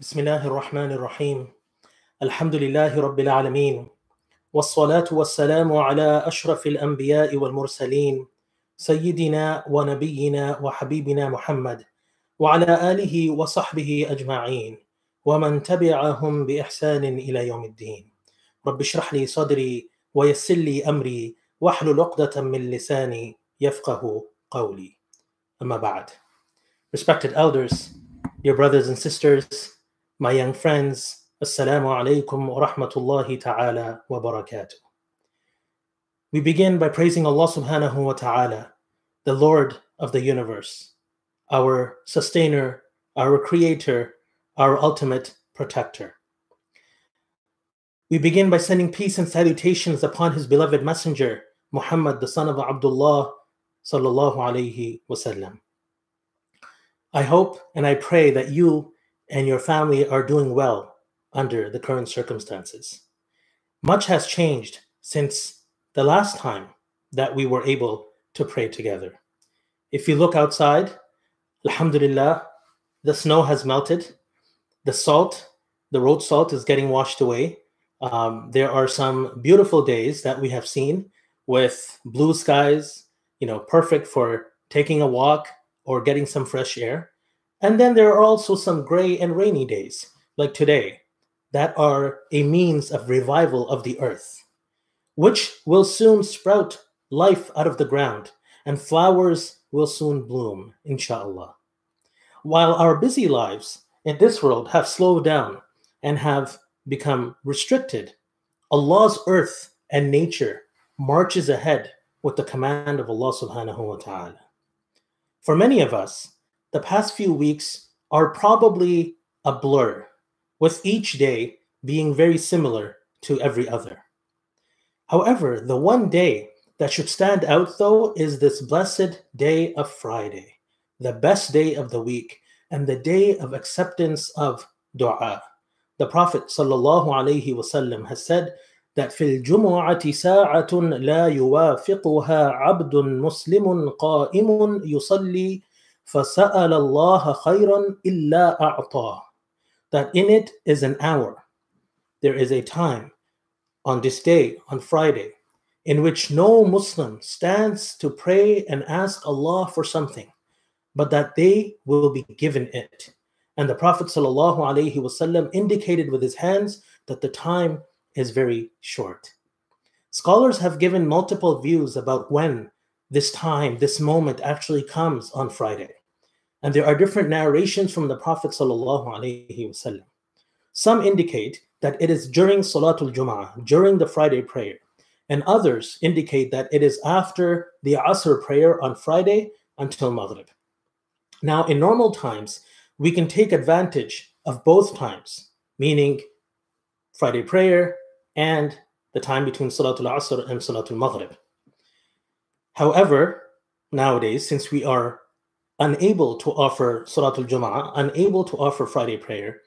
بسم الله الرحمن الرحيم الحمد لله رب العالمين والصلاة والسلام على أشرف الأنبياء والمرسلين سيدنا ونبينا وحبيبنا محمد وعلى آله وصحبه أجمعين ومن تبعهم بإحسان إلى يوم الدين رب اشرح لي صدري ويسر لي أمري واحلل عقدة من لساني يفقه قولي أما بعد Respected elders, dear brothers and sisters, my young friends, Assalamu alaikum wa rahmatullahi ta'ala wa barakatuh. We begin by praising Allah subhanahu wa ta'ala, the Lord of the universe, our sustainer, our creator, our ultimate protector. We begin by sending peace and salutations upon his beloved messenger, Muhammad, the son of Abdullah, sallallahu alayhi wasallam. I hope and I pray that you and your family are doing well under the current circumstances. Much has changed since the last time that we were able to pray together. If you look outside, Alhamdulillah, the snow has melted, the salt, the road salt is getting washed away. Um, there are some beautiful days that we have seen with blue skies, you know, perfect for taking a walk, or getting some fresh air. And then there are also some gray and rainy days, like today, that are a means of revival of the earth, which will soon sprout life out of the ground, and flowers will soon bloom, inshallah. While our busy lives in this world have slowed down and have become restricted, Allah's earth and nature marches ahead with the command of Allah subhanahu wa ta'ala. For many of us, the past few weeks are probably a blur, with each day being very similar to every other. However, the one day that should stand out, though, is this blessed day of Friday, the best day of the week, and the day of acceptance of dua. The Prophet ﷺ has said that في الجمعة ساعة لا يوافقها عبد مسلم قائم يصلي فسأل الله خيرا إلا أعطاه that in it is an hour there is a time on this day on Friday in which no Muslim stands to pray and ask Allah for something but that they will be given it and the Prophet ﷺ indicated with his hands that the time is very short. Scholars have given multiple views about when this time, this moment actually comes on Friday. And there are different narrations from the Prophet. ﷺ. Some indicate that it is during Salatul Jum'ah, during the Friday prayer. And others indicate that it is after the Asr prayer on Friday until Maghrib. Now, in normal times, we can take advantage of both times, meaning Friday prayer and the time between Salatul Asr and Salatul Maghrib. However, nowadays, since we are unable to offer Salatul Jum'ah, unable to offer Friday prayer,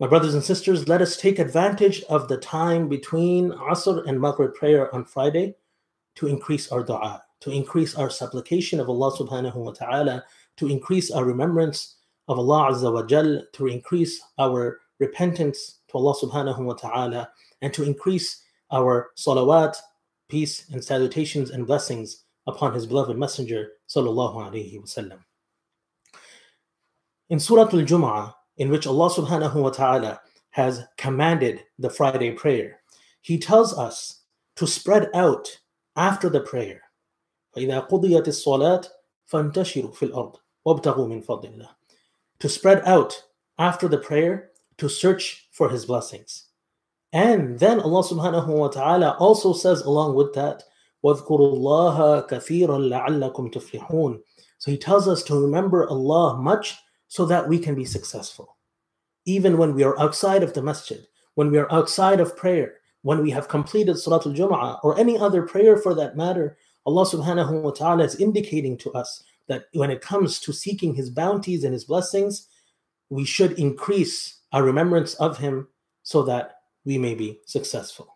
my brothers and sisters, let us take advantage of the time between Asr and Maghrib prayer on Friday to increase our dua, to increase our supplication of Allah subhanahu wa ta'ala, to increase our remembrance of Allah Azza wa Jal, to increase our repentance to Allah subhanahu wa ta'ala, and to increase our salawat, peace and salutations and blessings upon his beloved messenger sallallahu alaihi wasallam. In Surah Al-Jum'ah, in which Allah subhanahu wa ta'ala has commanded the Friday prayer, he tells us to spread out after the prayer. فَإِذَا قُضِيَتِ الصَّلَاةِ فَانْتَشِرُوا فِي الْأَرْضِ وَابْتَغُوا مِنْ فَضْلِ اللَّهِ To spread out after the prayer to search for his blessings. And then Allah subhanahu wa ta'ala also says along with that, وَاذْكُرُوا اللَّهَ كَثِيرًا لَعَلَّكُمْ تُفْلِحُونَ So he tells us to remember Allah much so that we can be successful. Even when we are outside of the masjid, when we are outside of prayer, when we have completed Salatul Jum'ah or any other prayer for that matter, Allah subhanahu wa ta'ala is indicating to us that when it comes to seeking His bounties and His blessings, we should increase our remembrance of Him so that we may be successful.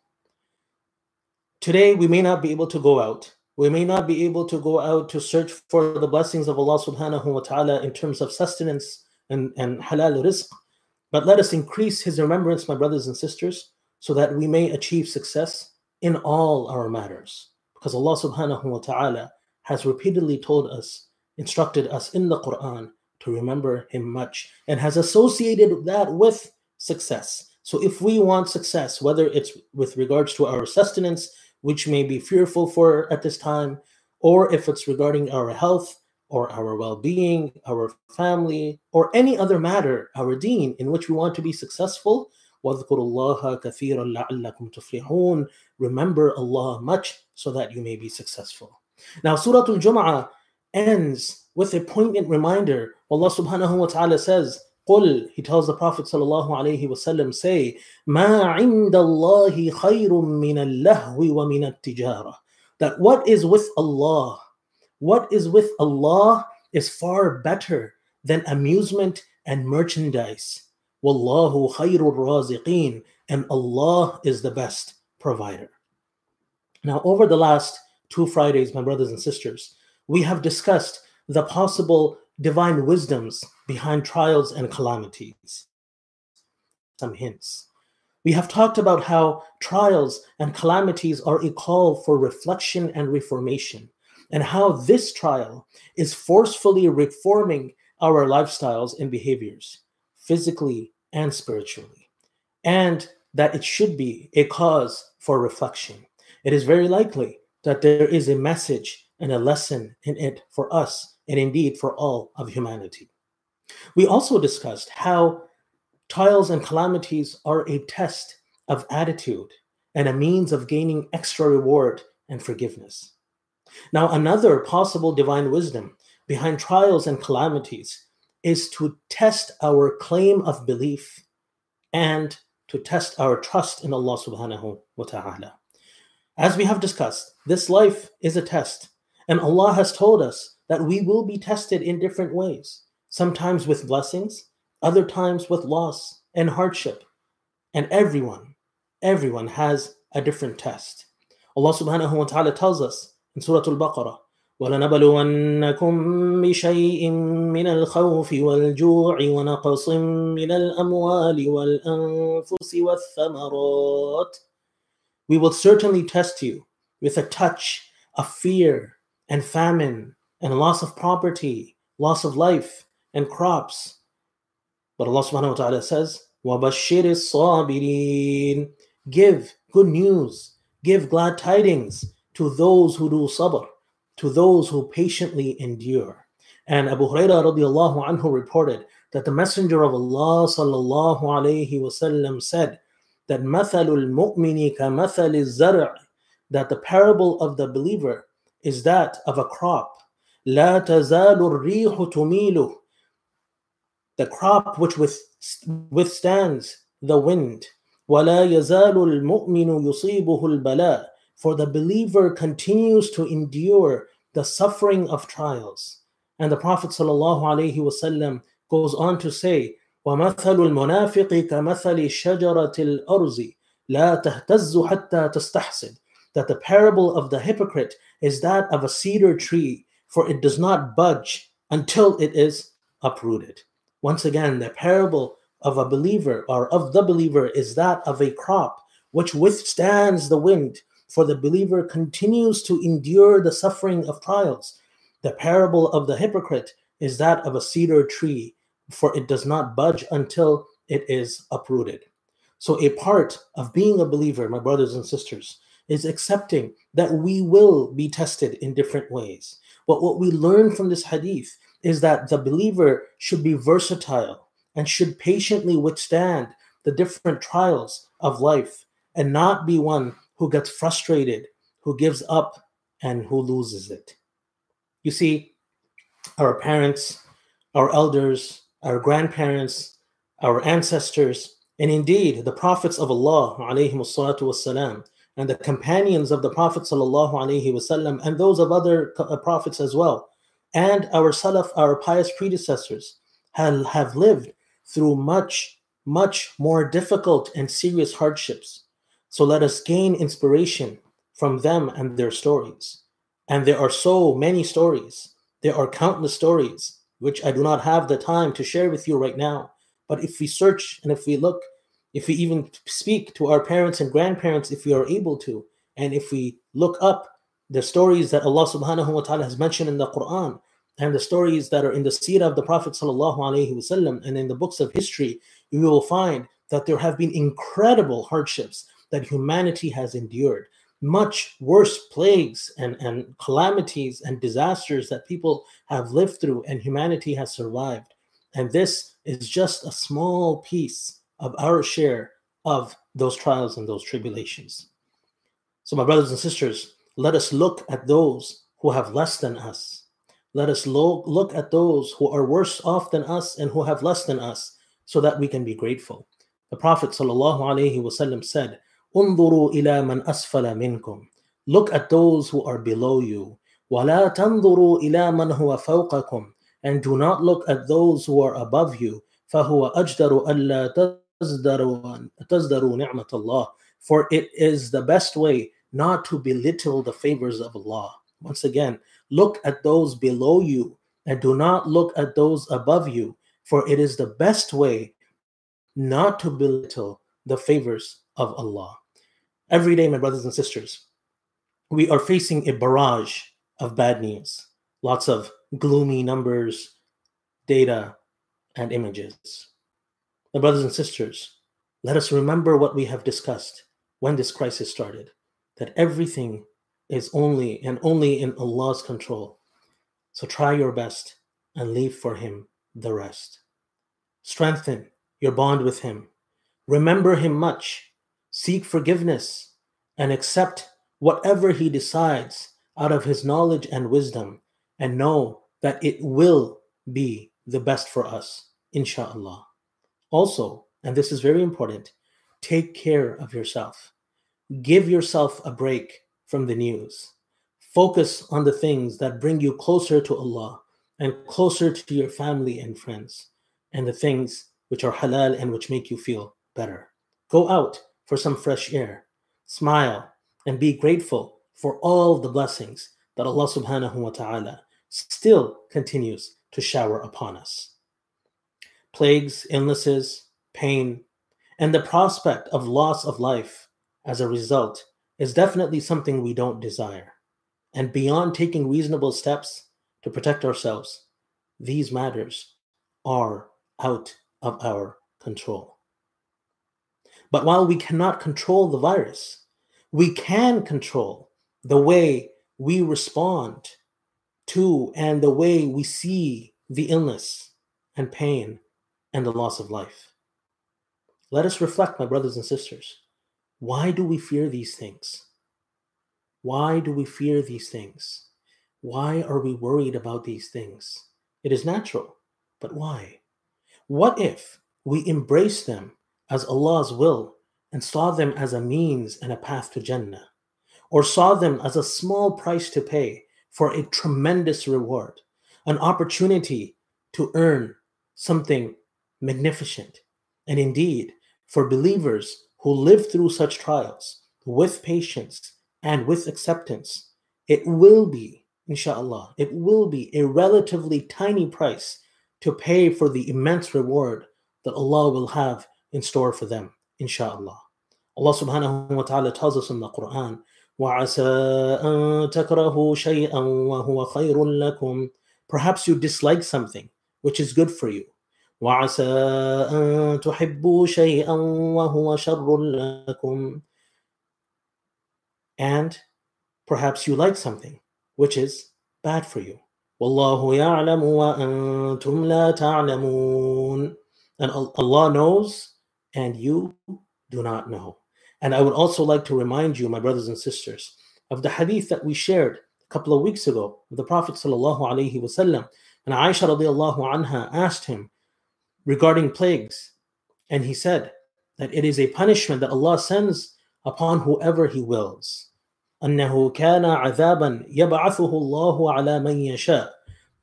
Today, we may not be able to go out. We may not be able to go out to search for the blessings of Allah subhanahu wa ta'ala in terms of sustenance and, and halal rizq. But let us increase his remembrance, my brothers and sisters, so that we may achieve success in all our matters. Because Allah subhanahu wa ta'ala has repeatedly told us, instructed us in the Quran to remember him much and has associated that with success. So if we want success, whether it's with regards to our sustenance, which may be fearful for at this time, or if it's regarding our health or our well-being, our family, or any other matter, our deen in which we want to be successful, Remember Allah much so that you may be successful. Now Surah Al-Jum'ah ends with a poignant reminder. Allah subhanahu wa ta'ala says, قل he tells the prophet sallallahu alaihi wasallam say ما عند الله خير من اللهو ومن التجارة that what is with Allah what is with Allah is far better than amusement and merchandise wallahu khairur raziqin and Allah is the best provider now over the last two fridays my brothers and sisters we have discussed the possible divine wisdoms behind trials and calamities. Some hints. We have talked about how trials and calamities are a call for reflection and reformation, and how this trial is forcefully reforming our lifestyles and behaviors, physically and spiritually, and that it should be a cause for reflection. It is very likely that there is a message and a lesson in it for us and indeed for all of humanity. We also discussed how trials and calamities are a test of attitude and a means of gaining extra reward and forgiveness. Now, another possible divine wisdom behind trials and calamities is to test our claim of belief and to test our trust in Allah subhanahu wa ta'ala. As we have discussed, this life is a test, and Allah has told us that we will be tested in different ways, sometimes with blessings, other times with loss and hardship. And everyone, everyone has a different test. Allah subhanahu wa ta'ala tells us in Surah Al-Baqarah, ولنبلونكم بشيء من الخوف والجوع ونقص من الأموال والأنفس والثمرات We will certainly test you with a touch of fear and famine and loss of property, loss of life, and crops. But Allah subhanahu wa ta'ala says, وَبَشِّرِ الصَّابِرِينَ Give good news, give glad tidings to those who do sabr, to those who patiently endure. And Abu Hurairah radiallahu anhu reported that the Messenger of Allah sallallahu alayhi wasallam said that مَثَلُ الْمُؤْمِنِ كَمَثَلِ الزَّرْعِ that the parable of the believer is that of a crop لا تزال الريح تميله the crop which withstands the wind ولا يزال المؤمن يصيبه البلاء for the believer continues to endure the suffering of trials and the prophet ﷺ goes on to say ومثل المنافق كمثل شجرة الأرز لا تهتز حتى تستحسد that the parable of the hypocrite is that of a cedar tree for it does not budge until it is uprooted. Once again, the parable of a believer or of the believer is that of a crop which withstands the wind, for the believer continues to endure the suffering of trials. The parable of the hypocrite is that of a cedar tree, for it does not budge until it is uprooted. So, a part of being a believer, my brothers and sisters, is accepting that we will be tested in different ways. But what we learn from this hadith is that the believer should be versatile and should patiently withstand the different trials of life and not be one who gets frustrated, who gives up, and who loses it. You see, our parents, our elders, our grandparents, our ancestors, and indeed the prophets of Allah, wassalam, and the companions of the Prophet wasallam, and those of other uh, prophets as well, and our Salaf, our pious predecessors, have, have lived through much, much more difficult and serious hardships. So let us gain inspiration from them and their stories. And there are so many stories. There are countless stories, which I do not have the time to share with you right now. But if we search and if we look, if we even speak to our parents and grandparents, if we are able to, and if we look up the stories that Allah subhanahu wa ta'ala has mentioned in the Quran and the stories that are in the seerah of the Prophet sallallahu alaihi wasallam and in the books of history, you will find that there have been incredible hardships that humanity has endured much worse plagues and, and calamities and disasters that people have lived through and humanity has survived. And this is just a small piece of our share of those trials and those tribulations. So, my brothers and sisters, let us look at those who have less than us. Let us lo- look at those who are worse off than us and who have less than us so that we can be grateful. The Prophet ﷺ said, انظروا إلى من أسفل منكم Look at those who are below you. ولا تنظروا إلى من هو فوقكم And do not look at those who are above you. فهو أجدر ألا تزدروا تزدروا نعمة الله For it is the best way not to belittle the favors of Allah. Once again, look at those below you and do not look at those above you, for it is the best way not to belittle the favors of Allah. Every day, my brothers and sisters, we are facing a barrage of bad news, lots of gloomy numbers, data, and images. Brothers and sisters, let us remember what we have discussed when this crisis started that everything is only and only in Allah's control. So try your best and leave for Him the rest. Strengthen your bond with Him. Remember Him much seek forgiveness, and accept whatever He decides out of His knowledge and wisdom, and know that it will be the best for us, inshallah. Also, and this is very important, take care of yourself. Give yourself a break from the news. Focus on the things that bring you closer to Allah and closer to your family and friends, and the things which are halal and which make you feel better. Go out for some fresh air. Smile and be grateful for all the blessings that Allah subhanahu wa ta'ala still continues to shower upon us. Plagues, illnesses, pain, and the prospect of loss of life as a result is definitely something we don't desire. And beyond taking reasonable steps to protect ourselves, these matters are out of our control. But while we cannot control the virus, we can control the way we respond to and the way we see the illness and pain and the loss of life. Let us reflect, my brothers and sisters. Why do we fear these things? Why do we fear these things? Why are we worried about these things? It is natural, but why? What if we embrace them as Allah's will and saw them as a means and a path to Jannah, or saw them as a small price to pay for a tremendous reward, an opportunity to earn something magnificent. And indeed, for believers who live through such trials with patience and with acceptance, it will be, inshallah, it will be a relatively tiny price to pay for the immense reward that Allah will have in store for them, inshallah. Allah subhanahu wa ta'ala tells us in the Quran, وَعَسَىٰ أَن تَكْرَهُوا شَيْئًا وَهُوَ خَيْرٌ لَكُمْ Perhaps you dislike something which is good for you. وَعَسَىٰ أَن تُحِبُّوا شَيْئًا وَهُوَ شَرٌ لَكُمْ And perhaps you like something which is bad for you. وَاللَّهُ يَعْلَمُ وَأَنْتُمْ لَا تَعْلَمُونَ And Allah knows and you do not know. And I would also like to remind you, my brothers and sisters, of the hadith that we shared a couple of weeks ago of the Prophet sallallahu alaihi wasallam. And Aisha radiallahu anha asked him regarding plagues, and he said that it is a punishment that Allah sends upon whoever He wills. أنه كان عذابا يبعثه الله على من يشاء.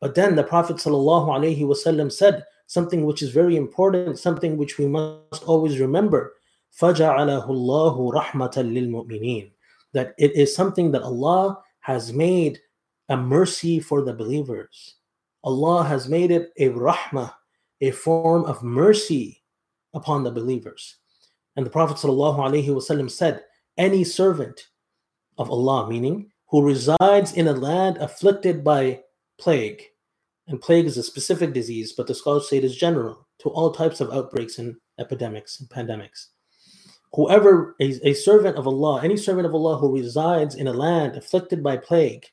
But then the Prophet sallallahu alaihi wasallam said something which is very important, something which we must always remember. فَجَعَلَهُ اللَّهُ رَحْمَةً لِلْمُؤْمِنِينَ That it is something that Allah has made a mercy for the believers. Allah has made it a rahmah, a form of mercy upon the believers. And the Prophet ﷺ said, Any servant of Allah, meaning who resides in a land afflicted by plague, and plague is a specific disease, but the scholars say it is general to all types of outbreaks and epidemics and pandemics. Whoever, a, a servant of Allah, any servant of Allah who resides in a land afflicted by plague,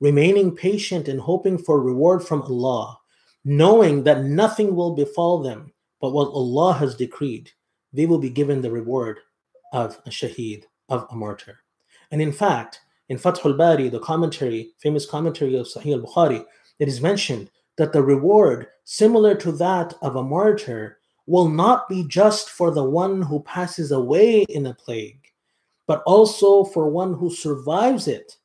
remaining patient and hoping for reward from Allah, knowing that nothing will befall them but what Allah has decreed, they will be given the reward of a shaheed, of a martyr. And in fact, in Fath al-Bari, the commentary, famous commentary of Sahih al-Bukhari, it is mentioned that the reward, similar to that of a martyr, will not be just for the one who passes away in a plague, but also for one who survives it.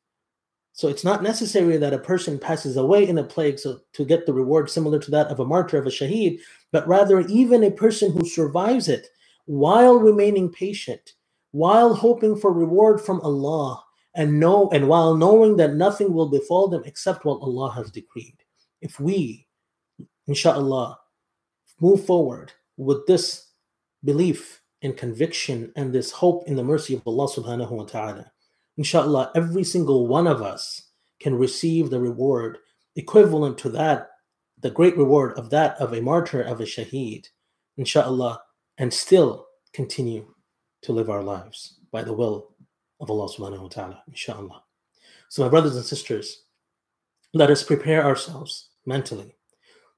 So it's not necessary that a person passes away in a plague so to get the reward similar to that of a martyr of a shaheed, but rather even a person who survives it while remaining patient, while hoping for reward from Allah, and know and while knowing that nothing will befall them except what Allah has decreed. If we, inshallah, move forward with this belief and conviction and this hope in the mercy of Allah subhanahu wa ta'ala, inshallah, every single one of us can receive the reward equivalent to that, the great reward of that of a martyr, of a shaheed, inshallah, and still continue to live our lives by the will of Allah subhanahu wa ta'ala, inshallah. So, my brothers and sisters, let us prepare ourselves mentally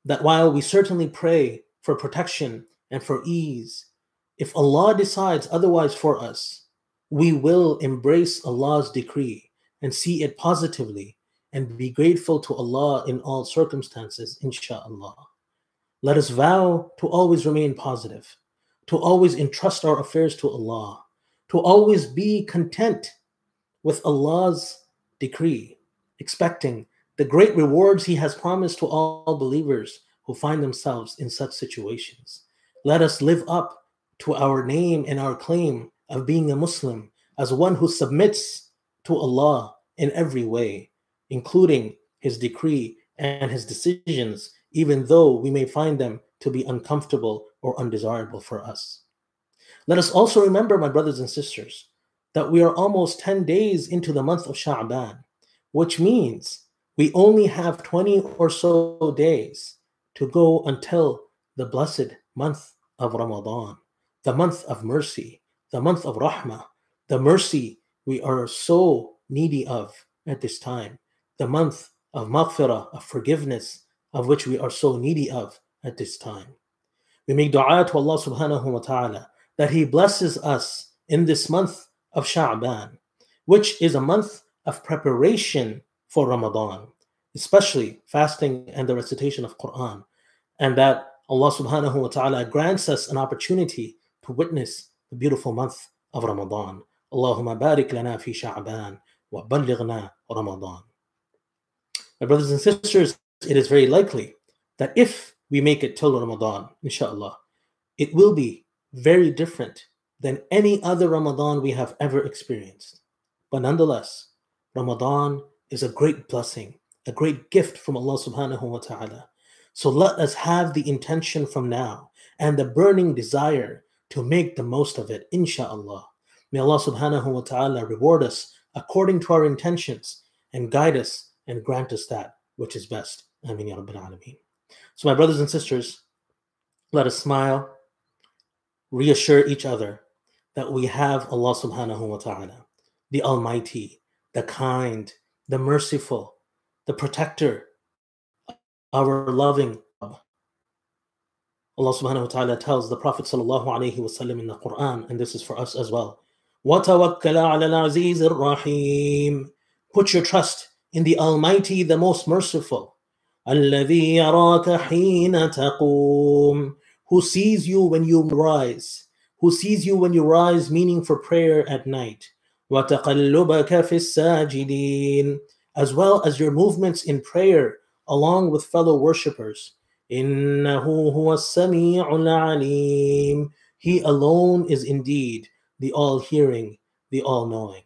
that while we certainly pray for protection and for ease, if Allah decides otherwise for us, we will embrace Allah's decree and see it positively and be grateful to Allah in all circumstances, inshallah. Let us vow to always remain positive, to always entrust our affairs to Allah, to always be content with Allah's decree, expecting the great rewards He has promised to all believers who find themselves in such situations. Let us live up to our name and our claim of being a Muslim as one who submits to Allah in every way, including His decree and His decisions, even though we may find them to be uncomfortable or undesirable for us. Let us also remember, my brothers and sisters, that we are almost 10 days into the month of Sha'ban, which means we only have 20 or so days to go until the blessed month of Ramadan, the month of mercy, the month of Rahmah, the mercy we are so needy of at this time, the month of maghfirah, of forgiveness, of which we are so needy of at this time. We make dua to Allah subhanahu wa ta'ala that He blesses us in this month of Sha'ban, which is a month of preparation for Ramadan, especially fasting and the recitation of Quran, and that Allah subhanahu wa ta'ala grants us an opportunity to witness the beautiful month of Ramadan. Allahumma barik lana fi Sha'ban wa ballighna Ramadan. My brothers and sisters, it is very likely that if we make it till Ramadan, inshallah, it will be very different than any other Ramadan we have ever experienced. But nonetheless, Ramadan is a great blessing, a great gift from Allah subhanahu wa ta'ala. So let us have the intention from now and the burning desire to make the most of it, insha'Allah. May Allah subhanahu wa ta'ala reward us according to our intentions and guide us and grant us that which is best. Ameen ya Rabbil Alameen. So, my brothers and sisters, let us smile reassure each other that we have Allah subhanahu wa ta'ala, the Almighty, the kind, the merciful, the protector, our loving. Allah subhanahu wa ta'ala tells the Prophet sallallahu alayhi wa sallam in the Quran, and this is for us as well. وَتَوَكَّلَ عَلَى الْعَزِيزِ الرَّحِيمِ Put your trust in the Almighty, the most merciful. الَّذِي يَرَاكَ حِينَ تَقُومُ who sees you when you rise, who sees you when you rise, meaning for prayer at night. وَتَقَلُّبَكَ فِي السَّاجِدِينَ As well as your movements in prayer along with fellow worshippers. إِنَّهُ هُوَ السَّمِيعُ الْعَلِيمُ He alone is indeed the all-hearing, the all-knowing.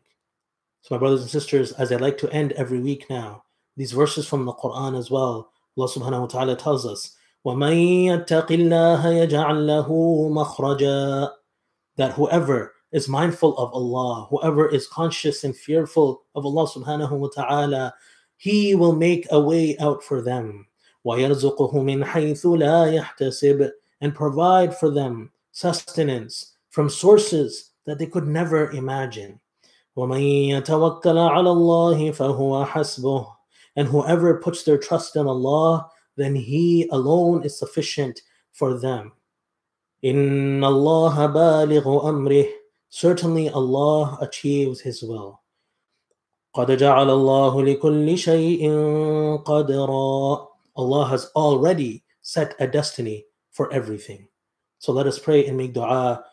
So my brothers and sisters, as I like to end every week now, these verses from the Quran as well, Allah subhanahu wa ta'ala tells us وَمَن يَتَّقِ اللَّهَ يَجْعَل لَّهُ مَخْرَجًا That whoever is mindful of Allah, whoever is conscious and fearful of Allah subhanahu wa ta'ala, He will make a way out for them. وَيَرْزُقُهُ مِنْ حَيْثُ لَا يَحْتَسِبُ And provide for them sustenance from sources that they could never imagine. وَمَن يَتَوَكَّلَ عَلَى اللَّهِ فَهُوَ حَسْبُهُ And whoever puts their trust in Allah, then He alone is sufficient for them. إِنَّ اللَّهَ بَالِغُ أَمْرِهِ Certainly Allah achieves His will. قَدْ جَعَلَ اللَّهُ لِكُلِّ شَيْءٍ قَدْرًا Allah has already set a destiny for everything. So let us pray and make dua.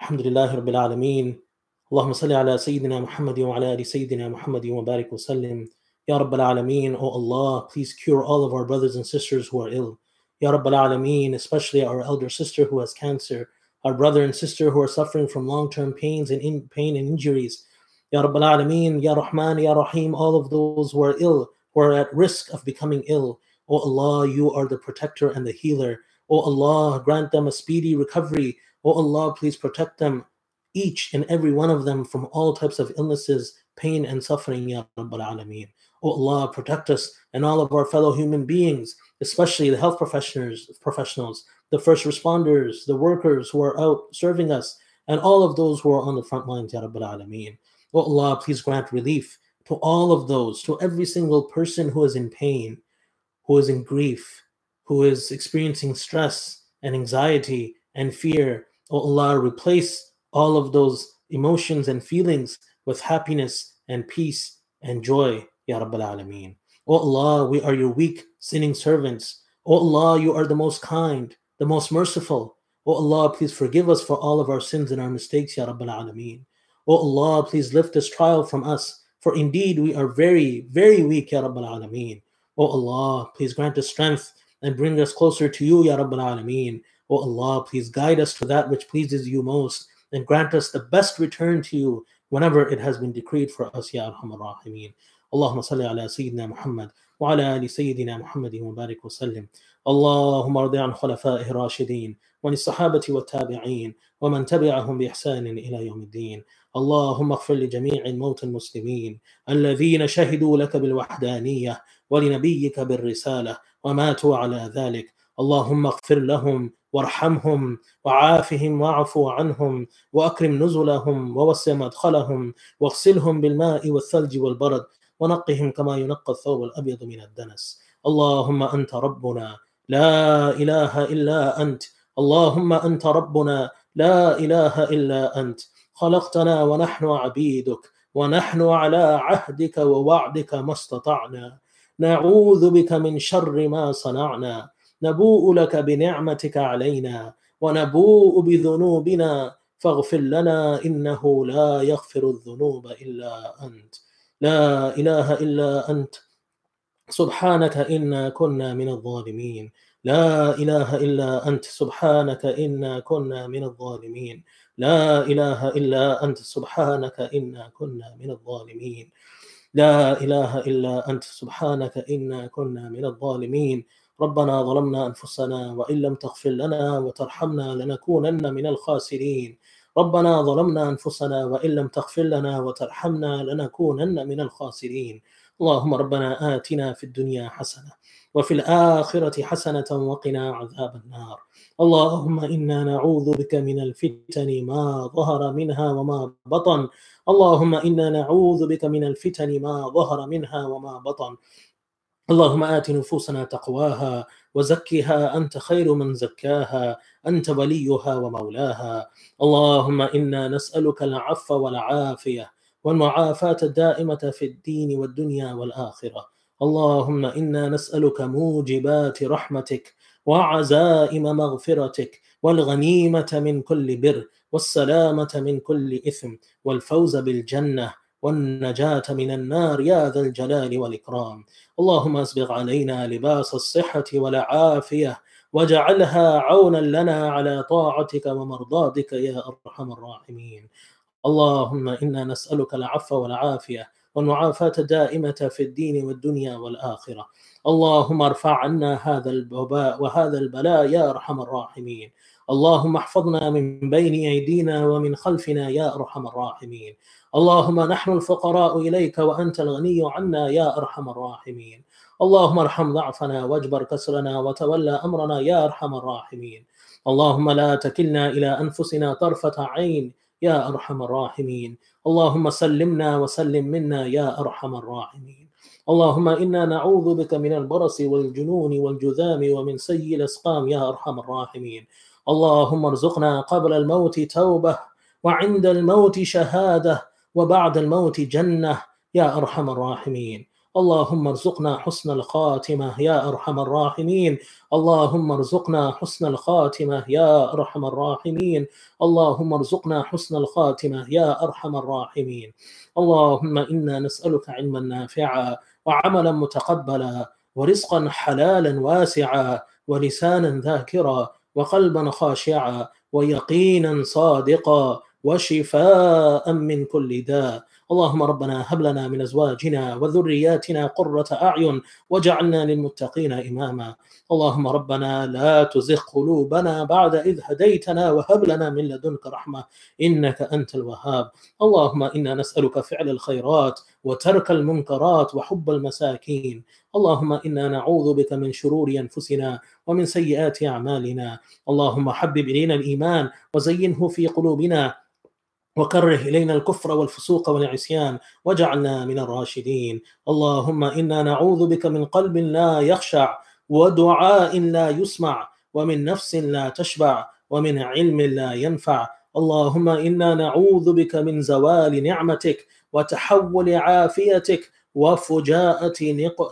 Alhamdulillah Rabbil Alameen. اللهم صل على سيدنا محمد وعلى آل سيدنا محمد وبارك وسلم Ya Rabbal Alameen, O Allah, please cure all of our brothers and sisters who are ill. Ya Rabbal Alameen, especially our elder sister who has cancer, our brother and sister who are suffering from long-term pains and in pain and injuries. Ya Rabbal Alameen, Ya Rahman, Ya Rahim, all of those who are ill, who are at risk of becoming ill. O Allah, you are the protector and the healer. O Allah, grant them a speedy recovery. O Allah, please protect them, each and every one of them, from all types of illnesses, pain, and suffering, Ya Rabbal Alameen. O Allah, protect us and all of our fellow human beings, especially the health professionals, professionals, the first responders, the workers who are out serving us, and all of those who are on the front lines, Ya Rabbal Alameen. O Allah, please grant relief to all of those, to every single person who is in pain, who is in grief, who is experiencing stress and anxiety and fear. O Allah, replace all of those emotions and feelings with happiness and peace and joy. Ya Rabbal Alameen. O Allah, we are your weak, sinning servants. O Allah, you are the most kind, the most merciful. O Allah, please forgive us for all of our sins and our mistakes, Ya Rabbal Alameen. O Allah, please lift this trial from us, for indeed we are very, very weak, Ya Rabbal Alameen. O Allah, please grant us strength and bring us closer to you, Ya Rabbal Alameen. O Allah, please guide us to that which pleases you most and grant us the best return to you whenever it has been decreed for us, Ya Arhamar Rahimeen. اللهم صل على سيدنا محمد وعلى ال سيدنا محمد وبارك وسلم اللهم ارض عن خلفائه الراشدين وعن الصحابه والتابعين ومن تبعهم باحسان الى يوم الدين اللهم اغفر لجميع الموتى المسلمين الذين شهدوا لك بالوحدانيه ولنبيك بالرسالة وماتوا على ذلك. اللهم اغفر لهم وارحمهم وعافهم واعف عنهم وأكرم نزلهم ووسع مدخلهم واغسلهم بالماء والثلج والبرد ونقهم كما ينقى الثوب الأبيض من الدنس. اللهم أنت ربنا لا إله إلا أنت. اللهم أنت ربنا لا إله إلا أنت. خلقتنا ونحن عبيدك ونحن على عهدك ووعدك ما استطعنا. نعوذ بك من شر ما صنعنا نبوء لك بنعمتك علينا ونبوء بذنوبنا فاغفر لنا إنه لا يغفر الذنوب إلا أنت. لا إله إلا أنت. سبحانك إنا كنا من الظالمين. لا إله إلا أنت. سبحانك إنا كنا من الظالمين. لا إله إلا أنت. سبحانك إنا كنا من الظالمين. لا إله إلا أنت سبحانك إنا كنا من الظالمين. ربنا ظلمنا أنفسنا وإن لم تغفر لنا وترحمنا لنكونن من الخاسرين. ربنا ظلمنا أنفسنا وإن لم تغفر لنا وترحمنا لنكونن من الخاسرين. اللهم ربنا آتنا في الدنيا حسنة وفي الآخرة حسنة وقنا عذاب النار. اللهم إنا نعوذ بك من الفتن ما ظهر منها وما بطن. اللهم إنا نعوذ بك من الفتن ما ظهر منها وما بطن. اللهم آت نفوسنا تقواها وزكها أنت خير من زكاها أنت وليها ومولاها. اللهم إنا نسألك العفو والعافية والمعافاة الدائمة في الدين والدنيا والآخرة. اللهم إنا نسألك موجبات رحمتك وعزائم مغفرتك والغنيمة من كل بر والسلامة من كل إثم والفوز بالجنة والنجاة من النار يا ذا الجلال والإكرام. اللهم اسبغ علينا لباس الصحة والعافية واجعلها عونا لنا على طاعتك ومرضاتك يا أرحم الراحمين. اللهم إنا نسألك العفو والعافية والمعافاة الدائمة في الدين والدنيا والآخرة. اللهم ارفع عنا هذا الوباء وهذا البلاء يا أرحم الراحمين. اللهم احفظنا من بين أيدينا ومن خلفنا يا أرحم الراحمين. اللهم نحن الفقراء إليك وأنت الغني عنا يا أرحم الراحمين. اللهم ارحم ضعفنا واجبر كسرنا وتولى أمرنا يا أرحم الراحمين. اللهم لا تكلنا إلى أنفسنا طرفة عين يا أرحم الراحمين. اللهم سلمنا وسلم منا يا أرحم الراحمين. اللهم إنا نعوذ بك من البرص والجنون والجذام ومن سيء الأسقام يا أرحم الراحمين. اللهم ارزقنا قبل الموت توبة وعند الموت شهادة وبعد الموت جنة يا أرحم الراحمين. اللهم ارزقنا حسن الخاتمة يا أرحم الراحمين. اللهم ارزقنا حسن الخاتمة يا أرحم الراحمين. اللهم ارزقنا حسن الخاتمة يا أرحم الراحمين. اللهم إنا نسألك علما نافعا وعملا متقبلا ورزقا حلالا واسعا ولسانا ذاكرا وقلبا خاشعا ويقينا صادقا وشفاء من كل داء. اللهم ربنا هب لنا من أزواجنا وذرياتنا قرة أعين واجعلنا للمتقين إماما. اللهم ربنا لا تزغ قلوبنا بعد إذ هديتنا وهب لنا من لدنك رحمة إنك أنت الوهاب. اللهم إنا نسألك فعل الخيرات وترك المنكرات وحب المساكين. اللهم إنا نعوذ بك من شرور أنفسنا ومن سيئات أعمالنا. اللهم حبب إلينا الإيمان وزينه في قلوبنا وكره إلينا الكفر والفسوق والعصيان واجعلنا من الراشدين. اللهم إنا نعوذ بك من قلب لا يخشع ودعاء لا يسمع ومن نفس لا تشبع ومن علم لا ينفع. اللهم إنا نعوذ بك من زوال نعمتك وتحول عافيتك وفجاءة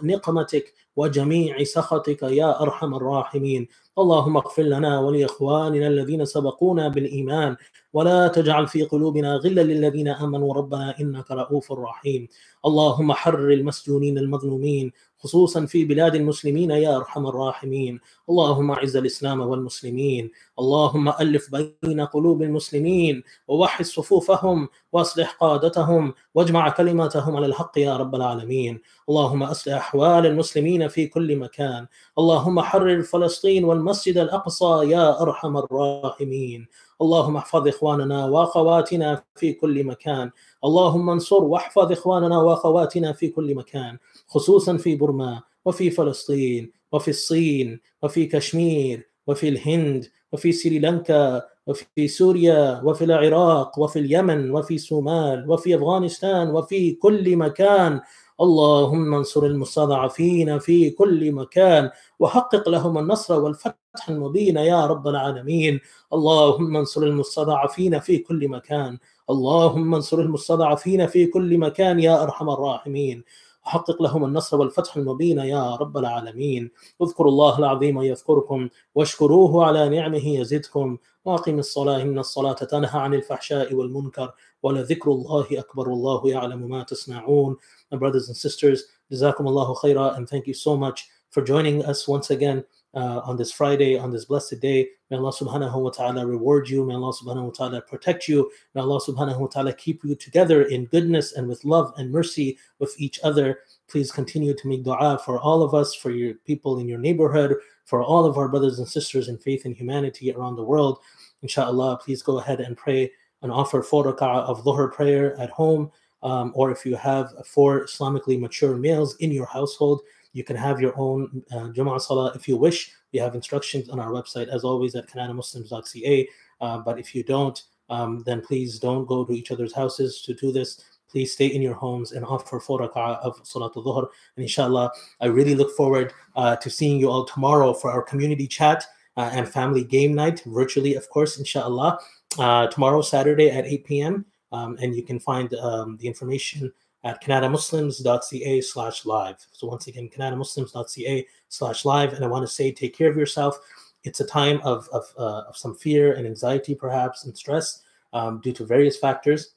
نقمتك وجميع سخطك يا أرحم الراحمين. اللهم اغفر لنا ولإخواننا الذين سبقونا بالإيمان ولا تجعل في قلوبنا غلا للذين آمنوا ربنا إنك رؤوف رحيم. اللهم حرر المسجونين المظلومين خصوصا في بلاد المسلمين يا أرحم الراحمين. اللهم أعز الإسلام والمسلمين. اللهم ألف بين قلوب المسلمين ووحد صفوفهم وأصلح قادتهم واجمع كلماتهم على الحق يا رب العالمين. اللهم أصلح أحوال المسلمين في كل مكان. اللهم حرر فلسطين والمسجد الأقصى يا أرحم الراحمين. اللهم احفظ إخواننا وأخواتنا في كل مكان. اللهم انصر واحفظ إخواننا وأخواتنا في كل مكان خصوصا في برما وفي فلسطين وفي الصين وفي كشمير وفي الهند وفي سريلانكا وفي سوريا وفي العراق وفي اليمن وفي الصومال وفي أفغانستان وفي كل مكان. اللهم انصر المستضعفين في كل مكان وحقق لهم النصر والفتح المبين يا رب العالمين. اللهم انصر المستضعفين في كل مكان. اللهم انصر المستضعفين في كل مكان يا أرحم الراحمين. وحقق لهم النصر والفتح المبين يا رب العالمين. اذكروا الله العظيم يذكركم واشكروه على نعمه يزدكم. واقم الصلاة إن الصلاة تنهى عن الفحشاء والمنكر ولذكر الله أكبر والله يعلم ما تصنعون. My brothers and sisters, Jazakum Allahu khaira, and thank you so much for joining us once again uh, on this Friday, on this blessed day. May Allah subhanahu wa ta'ala reward you. May Allah subhanahu wa ta'ala protect you. May Allah subhanahu wa ta'ala keep you together in goodness and with love and mercy with each other. Please continue to make dua for all of us, for your people in your neighborhood, for all of our brothers and sisters in faith and humanity around the world. Inshallah, please go ahead and pray and offer four rak'ah of dhuhr prayer at home. Um, or if you have four Islamically mature males in your household, you can have your own uh, Jum'ah Salah if you wish. We have instructions on our website, as always, at kanatamuslims.ca. Uh, but if you don't, um, then please don't go to each other's houses to do this. Please stay in your homes and offer four rak'ah of Salat al-Dhuhr. And inshallah, I really look forward uh, to seeing you all tomorrow for our community chat uh, and family game night, virtually, of course, inshallah. Uh, tomorrow, Saturday at 8 p.m. Um, and you can find um, the information at kanatamuslims.ca slash live. So once again, kanatamuslims.ca slash live. And I want to say, take care of yourself. It's a time of, of, uh, of some fear and anxiety, perhaps, and stress um, due to various factors.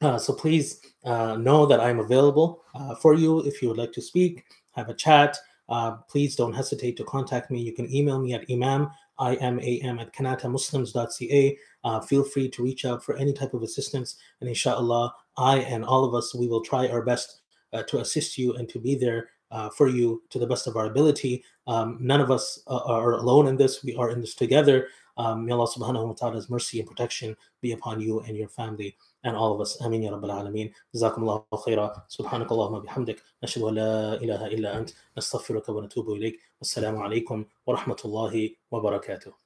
Uh, so please uh, know that I'm available uh, for you if you would like to speak, have a chat. Uh, please don't hesitate to contact me. You can email me at imam, I-M-A-M at kanatamuslims.ca uh, feel free to reach out for any type of assistance. And inshallah, I and all of us, we will try our best uh, to assist you and to be there uh, for you to the best of our ability. Um, none of us uh, are alone in this. We are in this together. Um, may Allah subhanahu wa ta'ala's mercy and protection be upon you and your family and all of us. Amin ya rabbal alameen. Jazakumullahu khaira. Subhanakallahumma bihamdik. Nashadu la ilaha illa ant. Nastaghfiruka wa natubu ilayk. Wassalamu alaikum wa rahmatullahi wa barakatuh.